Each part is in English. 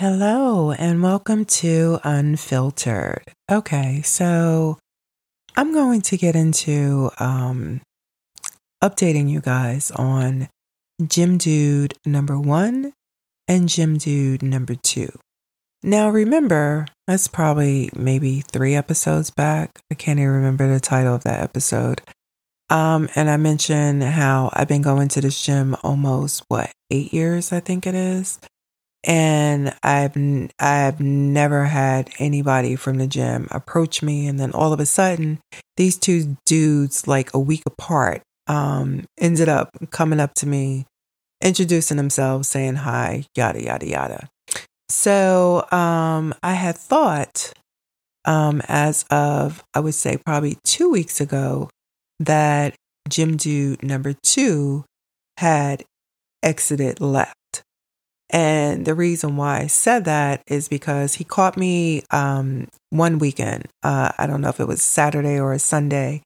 Hello, and welcome to Unfiltered. Okay, so I'm going to get into um, updating you guys on Gym Dude number one and Gym Dude number two. Now, remember, that's probably maybe three episodes back. I can't even remember the title of that episode. Um, and I mentioned how I've been going to this gym almost what eight years, I think it is and I've I've never had anybody from the gym approach me, and then all of a sudden, these two dudes, like a week apart, um, ended up coming up to me, introducing themselves, saying hi, yada yada yada. So um, I had thought, um, as of I would say probably two weeks ago, that Gym Dude number two had exited left. And the reason why I said that is because he caught me um, one weekend. Uh, I don't know if it was Saturday or a Sunday.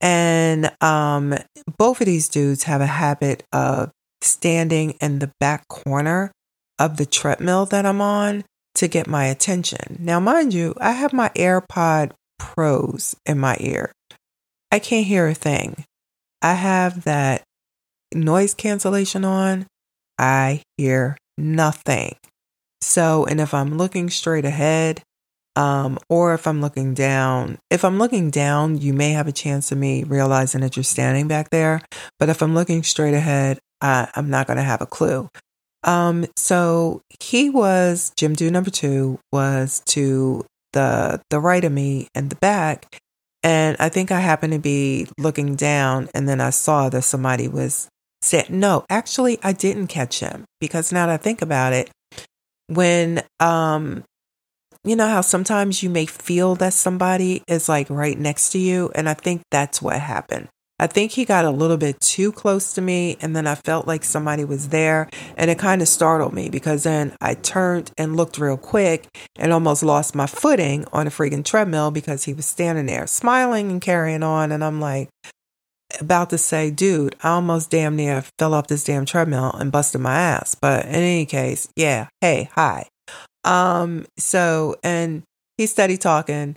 And um, both of these dudes have a habit of standing in the back corner of the treadmill that I'm on to get my attention. Now, mind you, I have my AirPod Pros in my ear. I can't hear a thing. I have that noise cancellation on. I hear nothing. So, and if I'm looking straight ahead, um, or if I'm looking down, if I'm looking down, you may have a chance of me realizing that you're standing back there. But if I'm looking straight ahead, uh, I'm not going to have a clue. Um, so he was Gym Dude number two was to the the right of me and the back, and I think I happened to be looking down, and then I saw that somebody was said, no, actually, I didn't catch him because now that I think about it, when, um, you know how sometimes you may feel that somebody is like right next to you. And I think that's what happened. I think he got a little bit too close to me, and then I felt like somebody was there, and it kind of startled me because then I turned and looked real quick and almost lost my footing on a freaking treadmill because he was standing there smiling and carrying on. And I'm like, about to say, dude, I almost damn near fell off this damn treadmill and busted my ass. But in any case, yeah, hey, hi. Um, so and he steady talking.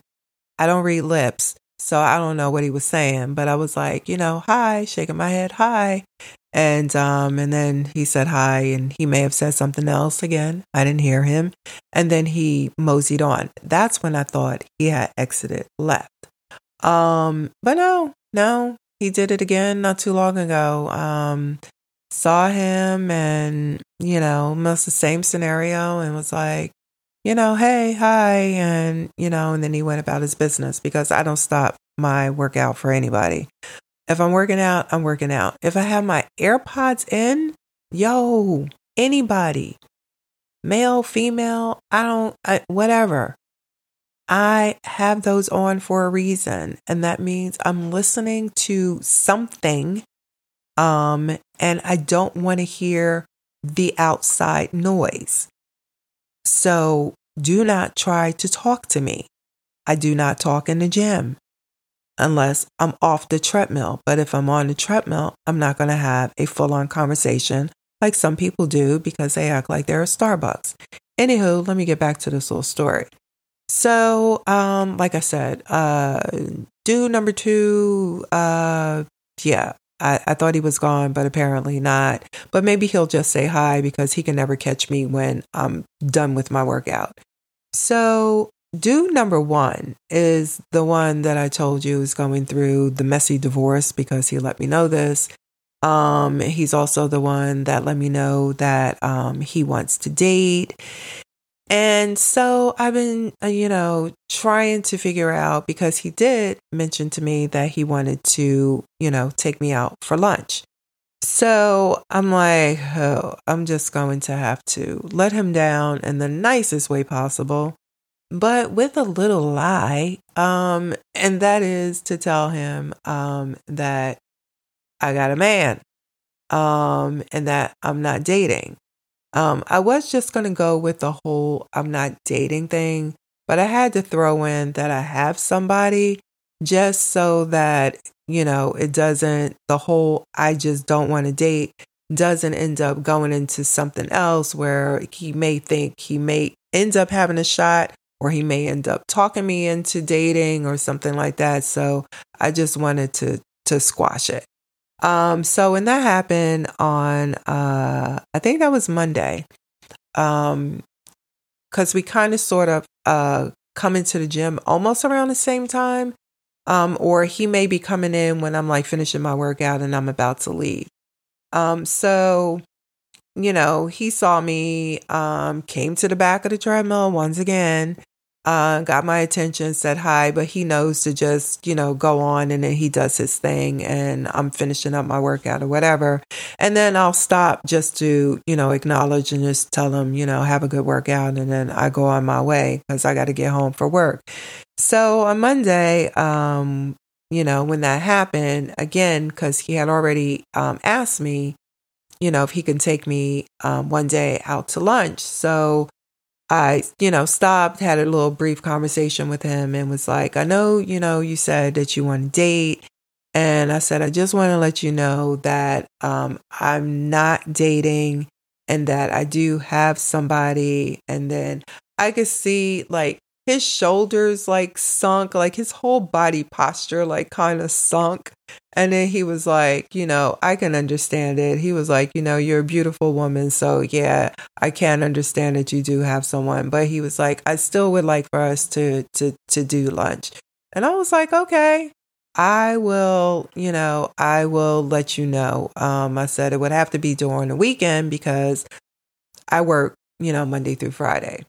I don't read lips, so I don't know what he was saying, but I was like, you know, hi, shaking my head, hi. And um, and then he said hi, and he may have said something else again. I didn't hear him. And then he moseyed on. That's when I thought he had exited, left. Um, but no, no, he did it again not too long ago. Um, saw him and, you know, almost the same scenario and was like, you know, hey, hi. And, you know, and then he went about his business because I don't stop my workout for anybody. If I'm working out, I'm working out. If I have my AirPods in, yo, anybody, male, female, I don't, I, whatever. I have those on for a reason, and that means I'm listening to something um and I don't want to hear the outside noise. So, do not try to talk to me. I do not talk in the gym unless I'm off the treadmill. But if I'm on the treadmill, I'm not going to have a full on conversation like some people do because they act like they're a Starbucks. Anywho, let me get back to this little story. So, um, like I said, uh, dude number two, uh, yeah, I, I thought he was gone, but apparently not. But maybe he'll just say hi because he can never catch me when I'm done with my workout. So, do number one is the one that I told you is going through the messy divorce because he let me know this. Um, he's also the one that let me know that um, he wants to date. And so I've been, uh, you know, trying to figure out because he did mention to me that he wanted to, you know, take me out for lunch. So I'm like, oh, I'm just going to have to let him down in the nicest way possible, but with a little lie. Um, and that is to tell him um, that I got a man um, and that I'm not dating. Um, I was just going to go with the whole I'm not dating thing, but I had to throw in that I have somebody just so that, you know, it doesn't, the whole I just don't want to date doesn't end up going into something else where he may think he may end up having a shot or he may end up talking me into dating or something like that. So I just wanted to to squash it. Um, so when that happened on uh I think that was Monday. Um because we kind of sort of uh come into the gym almost around the same time. Um, or he may be coming in when I'm like finishing my workout and I'm about to leave. Um, so you know, he saw me, um, came to the back of the treadmill once again, uh, got my attention, said hi, but he knows to just, you know, go on and then he does his thing and I'm finishing up my workout or whatever. And then I'll stop just to, you know, acknowledge and just tell him, you know, have a good workout. And then I go on my way because I got to get home for work. So on Monday, um, you know, when that happened, again, because he had already um, asked me, you know, if he can take me um, one day out to lunch. So I, you know, stopped, had a little brief conversation with him and was like, I know, you know, you said that you want to date. And I said, I just want to let you know that um, I'm not dating and that I do have somebody. And then I could see like his shoulders like sunk, like his whole body posture like kind of sunk. And then he was like, you know, I can understand it. He was like, you know, you're a beautiful woman. So yeah, I can understand that you do have someone. But he was like, I still would like for us to to to do lunch. And I was like, okay. I will, you know, I will let you know. Um, I said it would have to be during the weekend because I work, you know, Monday through Friday.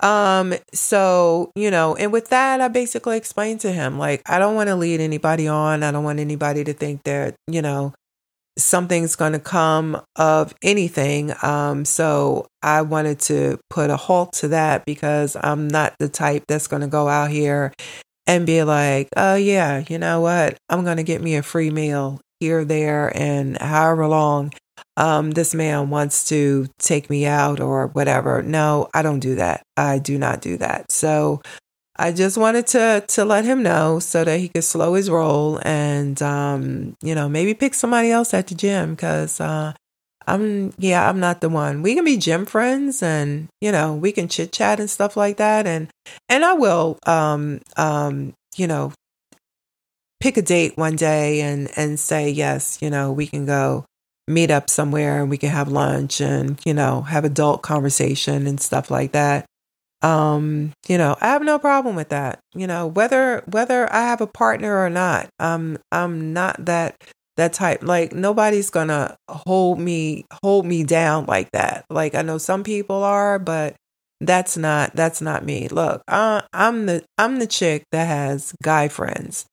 Um, so, you know, and with that, I basically explained to him, like, I don't want to lead anybody on. I don't want anybody to think that, you know, something's going to come of anything. Um, so I wanted to put a halt to that because I'm not the type that's going to go out here and be like, oh, yeah, you know what? I'm going to get me a free meal here, there, and however long um, this man wants to take me out or whatever. No, I don't do that. I do not do that. So I just wanted to to let him know so that he could slow his roll and um, you know maybe pick somebody else at the gym because uh, I'm yeah I'm not the one. We can be gym friends and you know we can chit chat and stuff like that and and I will um um you know pick a date one day and and say yes you know we can go meet up somewhere and we can have lunch and, you know, have adult conversation and stuff like that. Um, you know, I have no problem with that. You know, whether whether I have a partner or not, um, I'm not that that type like nobody's gonna hold me hold me down like that like i know some people are but that's not that's not me look uh, i'm the i'm the chick that has guy friends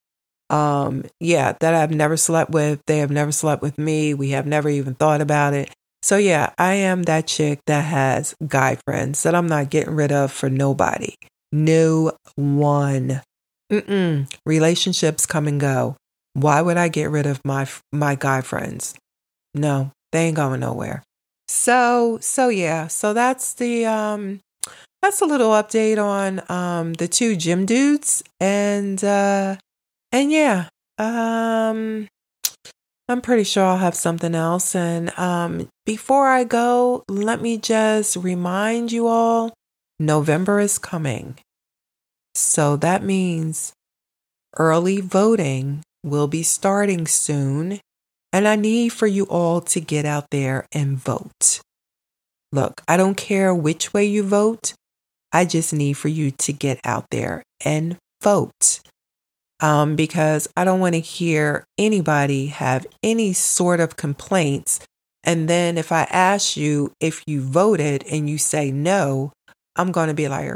um, yeah, that I've never slept with. They have never slept with me. We have never even thought about it. So, yeah, I am that chick that has guy friends that I'm not getting rid of for nobody. No one. Mm-mm. Relationships come and go. Why would I get rid of my my guy friends? No, they ain't going nowhere. So, so yeah, so that's the um that's a little update on um the two gym dudes and uh and yeah, um, I'm pretty sure I'll have something else. And um, before I go, let me just remind you all November is coming. So that means early voting will be starting soon. And I need for you all to get out there and vote. Look, I don't care which way you vote. I just need for you to get out there and vote um, because I don't want to hear anybody have any sort of complaints. And then if I ask you if you voted and you say no, I'm going to be like,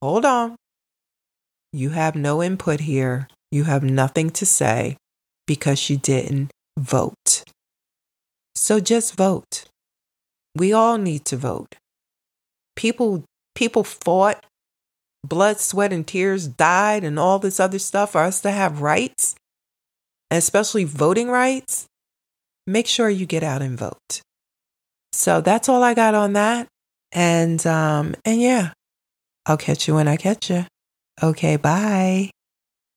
hold on. You have no input here. You have nothing to say because you didn't vote. So just vote. We all need to vote. People people fought blood, sweat, and tears died and all this other stuff for us to have rights, especially voting rights, make sure you get out and vote. So that's all I got on that. And um and yeah, I'll catch you when I catch you. Okay, bye.